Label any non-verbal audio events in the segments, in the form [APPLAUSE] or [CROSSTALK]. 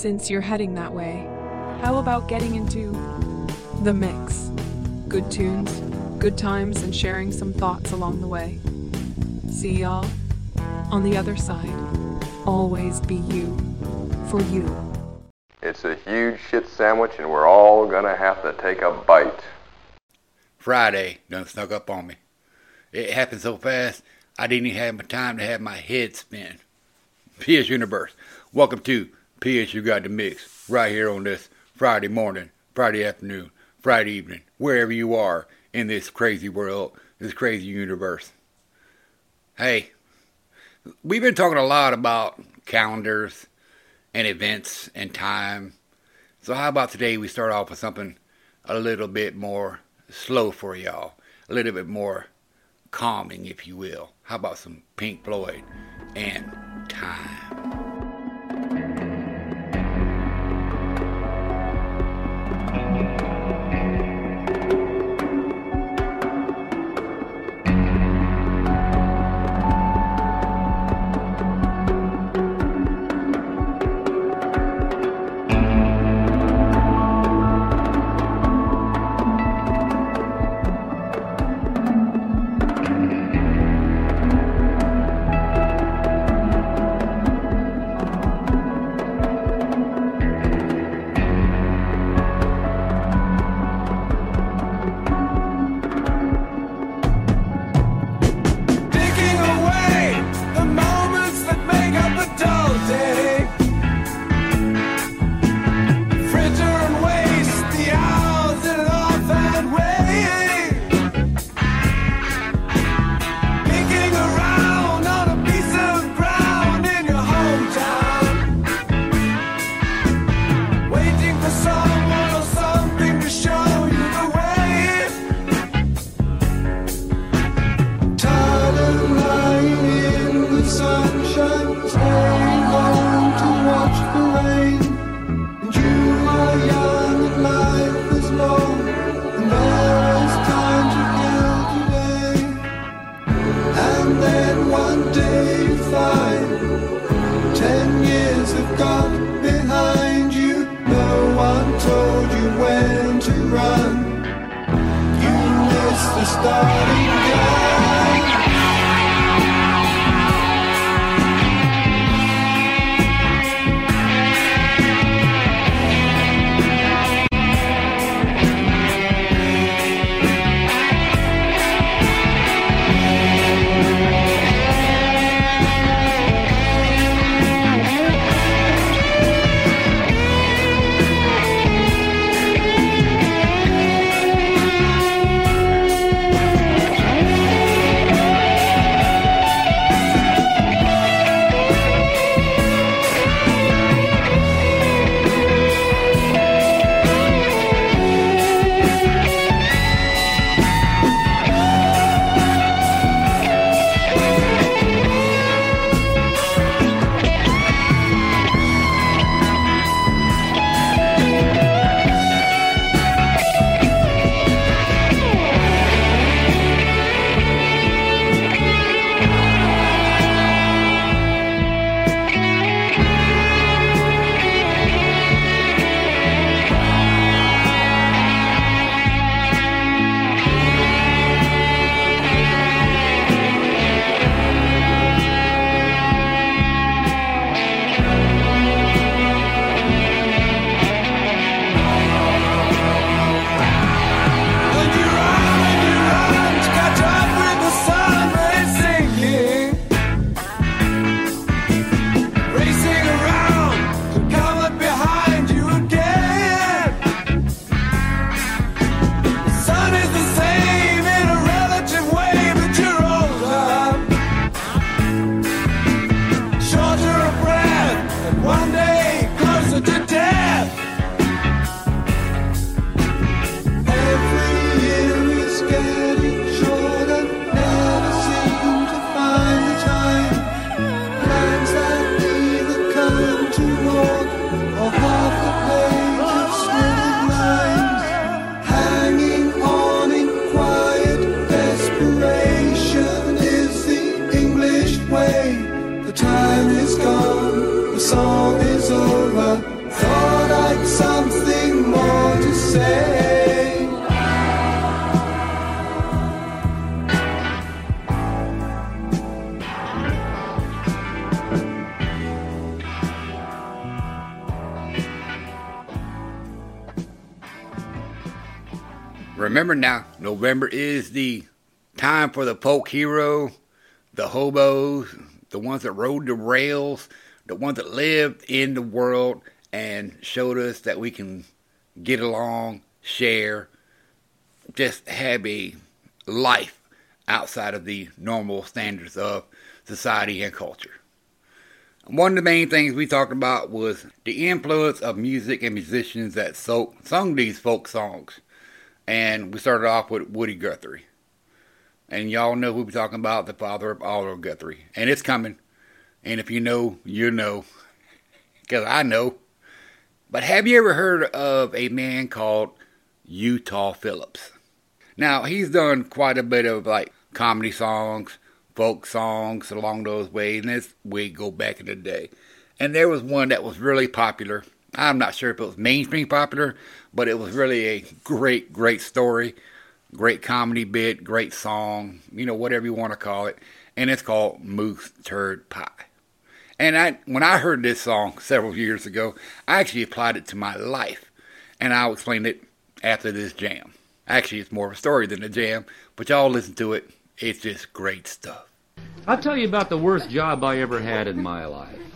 Since you're heading that way, how about getting into the mix? Good tunes, good times, and sharing some thoughts along the way. See y'all on the other side. Always be you for you. It's a huge shit sandwich, and we're all gonna have to take a bite. Friday done snuck up on me. It happened so fast, I didn't even have time to have my head spin. PS Universe, welcome to PS You Got the Mix, right here on this Friday morning, Friday afternoon, Friday evening, wherever you are in this crazy world, this crazy universe. Hey, we've been talking a lot about calendars and events and time. So how about today we start off with something a little bit more slow for y'all, a little bit more calming, if you will. How about some Pink Floyd and time? stars Remember now, November is the time for the folk hero, the hobos, the ones that rode the rails, the ones that lived in the world and showed us that we can get along, share, just have a life outside of the normal standards of society and culture. One of the main things we talked about was the influence of music and musicians that so, sung these folk songs. And we started off with Woody Guthrie. And y'all know who we're talking about, the father of Arlo Guthrie. And it's coming. And if you know, you know. Because I know. But have you ever heard of a man called Utah Phillips? Now, he's done quite a bit of like comedy songs, folk songs along those ways, and this we go back in the day. And there was one that was really popular. I'm not sure if it was mainstream popular, but it was really a great, great story, great comedy bit, great song, you know, whatever you want to call it. And it's called Moose Turd Pie. And I, when I heard this song several years ago, I actually applied it to my life, and I'll explain it after this jam. Actually, it's more of a story than a jam, but y'all listen to it. It's just great stuff. I'll tell you about the worst job I ever had in my life.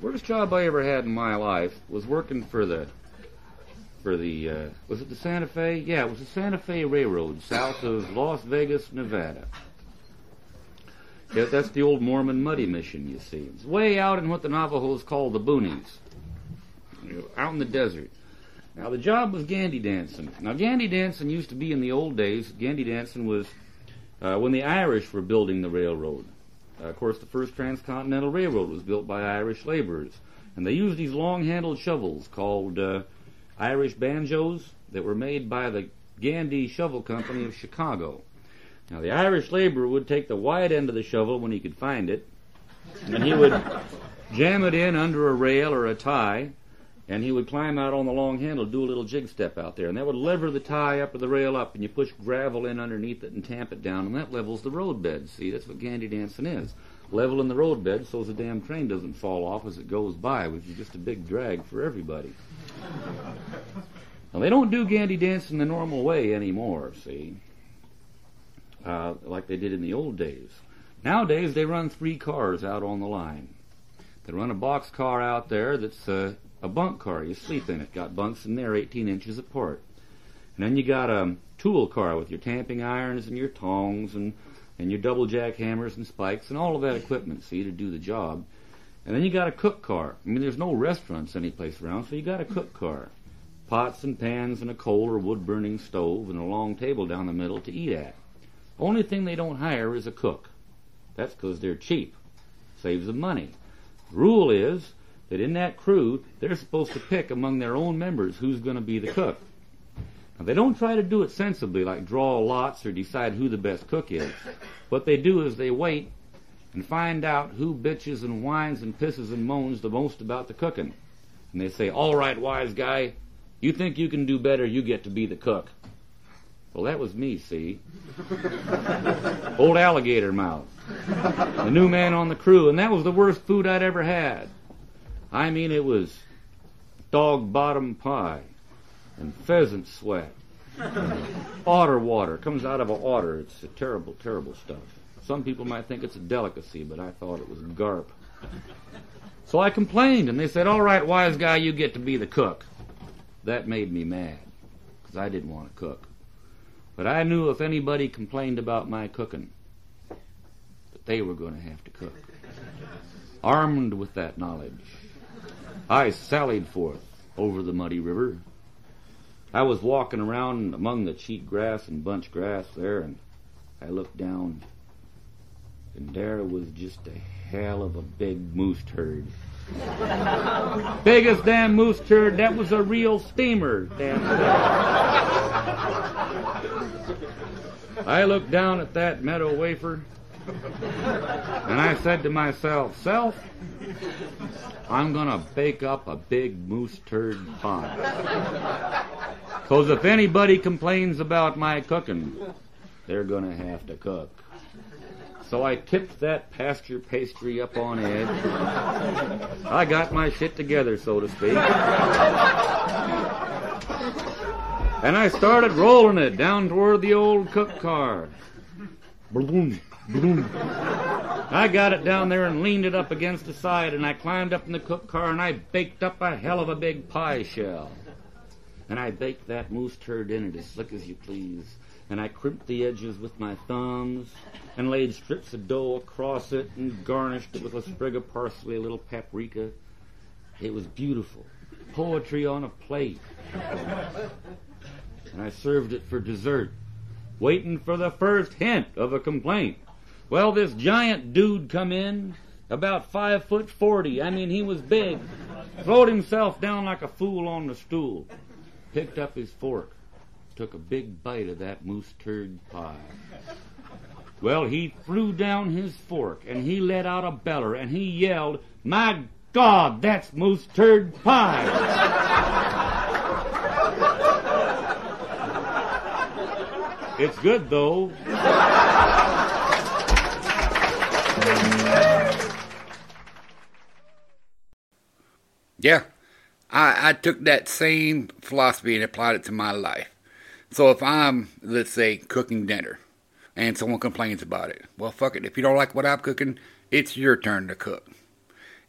Worst job I ever had in my life was working for the for the uh, was it the Santa Fe? Yeah, it was the Santa Fe Railroad south of Las Vegas, Nevada. Yeah, that's the old Mormon Muddy Mission, you see. It's way out in what the Navajos call the boonies, you know, out in the desert. Now the job was gandy dancing. Now gandy dancing used to be in the old days. Gandy dancing was uh, when the Irish were building the railroad. Uh, of course, the first transcontinental railroad was built by Irish laborers, and they used these long-handled shovels called uh, Irish banjos that were made by the Gandy Shovel Company of Chicago. Now, the Irish laborer would take the wide end of the shovel when he could find it, and he would jam it in under a rail or a tie, and he would climb out on the long handle, do a little jig step out there, and that would lever the tie up or the rail up, and you push gravel in underneath it and tamp it down, and that levels the roadbed. See, that's what gandy dancing is. Leveling the roadbed so the damn train doesn't fall off as it goes by, which is just a big drag for everybody. now, they don't do gandy dancing the normal way anymore, see, uh, like they did in the old days. Nowadays, they run three cars out on the line. They run a box car out there that's uh, a bunk car. You sleep in it. Got bunks in there 18 inches apart. And then you got a tool car with your tamping irons and your tongs and, and your double jack hammers and spikes and all of that equipment, see, to do the job. And then you got a cook car. I mean, there's no restaurants anyplace around, so you got a cook car. Pots and pans and a coal or wood burning stove and a long table down the middle to eat at. Only thing they don't hire is a cook. That's because they're cheap. Saves them money. Rule is that in that crew, they're supposed to pick among their own members who's going to be the cook. Now, they don't try to do it sensibly, like draw lots or decide who the best cook is. What they do is they wait and find out who bitches and whines and pisses and moans the most about the cooking. And they say, all right, wise guy, you think you can do better, you get to be the cook. Well, that was me, see? [LAUGHS] Old alligator mouth. The new man on the crew, and that was the worst food I'd ever had. I mean, it was dog bottom pie and pheasant sweat. And [LAUGHS] otter water comes out of an otter. It's a terrible, terrible stuff. Some people might think it's a delicacy, but I thought it was garp. So I complained, and they said, "All right, wise guy, you get to be the cook." That made me mad because I didn't want to cook. But I knew if anybody complained about my cooking, that they were going to have to cook. Armed with that knowledge, I sallied forth over the muddy river. I was walking around among the cheat grass and bunch grass there, and I looked down, and there was just a hell of a big moose turd. [LAUGHS] Biggest damn moose turd. That was a real steamer. Damn. [LAUGHS] I looked down at that meadow wafer, and I said to myself, Self, I'm going to bake up a big moose turd pie. Because if anybody complains about my cooking, they're going to have to cook. So I tipped that pasture pastry up on edge. I got my shit together, so to speak. and I started rolling it down toward the old cook car. Boom, boom. I got it down there and leaned it up against the side, and I climbed up in the cook car and I baked up a hell of a big pie shell. And I baked that moose turd in it as slick as you please. And I crimped the edges with my thumbs and laid strips of dough across it and garnished it with a sprig of parsley, a little paprika. It was beautiful. Poetry on a plate. And I served it for dessert, waiting for the first hint of a complaint. Well, this giant dude come in, about five foot forty. I mean, he was big. Throwed himself down like a fool on the stool. Picked up his fork. Took a big bite of that moose turd pie. Well, he threw down his fork and he let out a beller and he yelled, My God, that's moose turd pie! it's good though. Yeah, I, I took that same philosophy and applied it to my life. So if I'm, let's say, cooking dinner and someone complains about it, well, fuck it. If you don't like what I'm cooking, it's your turn to cook.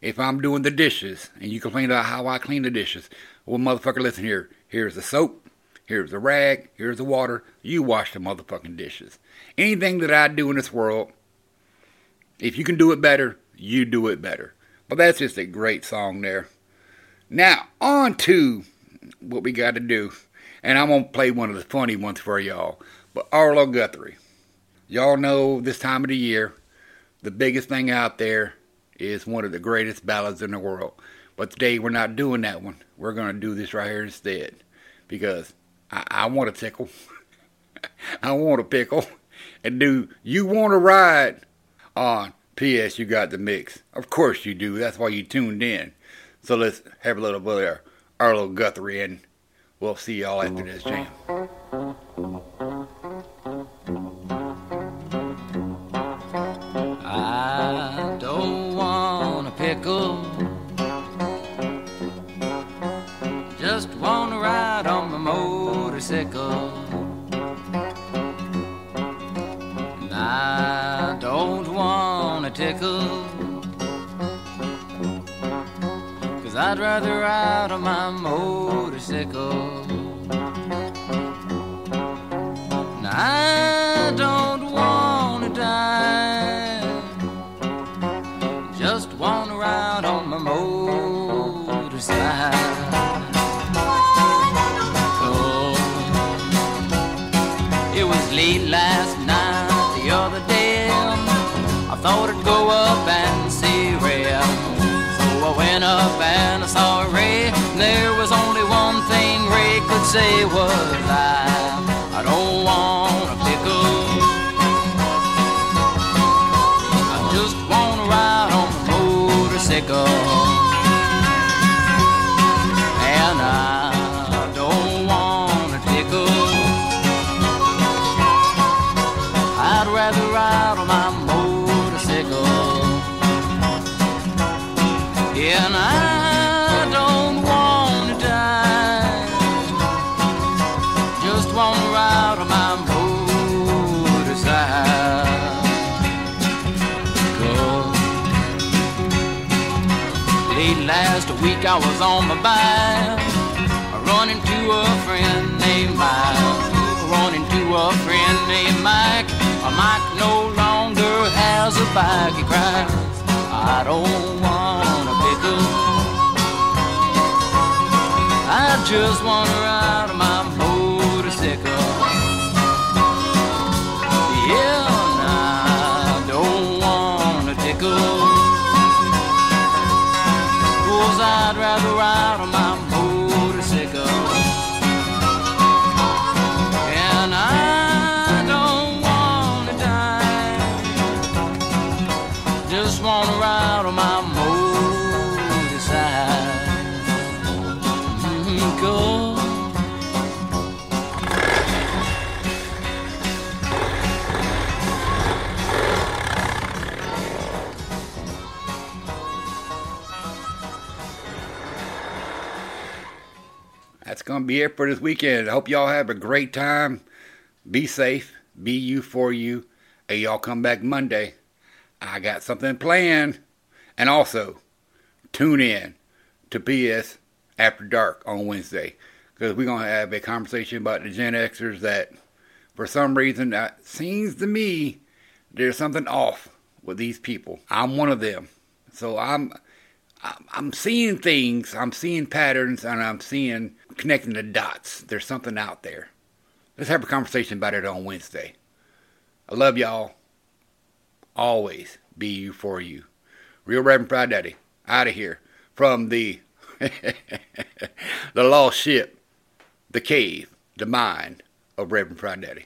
If I'm doing the dishes and you complain about how I clean the dishes, well, motherfucker, listen here. Here's the soap. Here's the rag. Here's the water. You wash the motherfucking dishes. Anything that I do in this world, if you can do it better, you do it better. But that's just a great song there. Now, on to what we got to do. And I'm going to play one of the funny ones for y'all. But Arlo Guthrie. Y'all know this time of the year, the biggest thing out there is one of the greatest ballads in the world. But today we're not doing that one. We're going to do this right here instead. Because I, I want a tickle. [LAUGHS] I want a pickle. And do you want to ride Oh, on P.S. You got the mix? Of course you do. That's why you tuned in. So let's have a little bit of Arlo Guthrie and we'll see y'all after this jam. I'd rather ride on my motorcycle. Up and I saw Ray. And there was only one thing Ray could say was I, I don't last week I was on my bike, running to a friend named Mike. Running to a friend named Mike. Mike no longer has a bike. He cries, I don't want a pickle. I just wanna ride my going to be it for this weekend. I hope y'all have a great time. Be safe. Be you for you. Hey, y'all come back Monday. I got something planned. And also, tune in to PS After Dark on Wednesday because we're going to have a conversation about the Gen Xers that, for some reason, it seems to me there's something off with these people. I'm one of them. So I'm I'm seeing things, I'm seeing patterns, and I'm seeing connecting the dots. There's something out there. Let's have a conversation about it on Wednesday. I love y'all. Always be you for you. Real Reverend Pride Daddy, out of here from the [LAUGHS] the lost ship, the cave, the mind of Reverend Pride Daddy.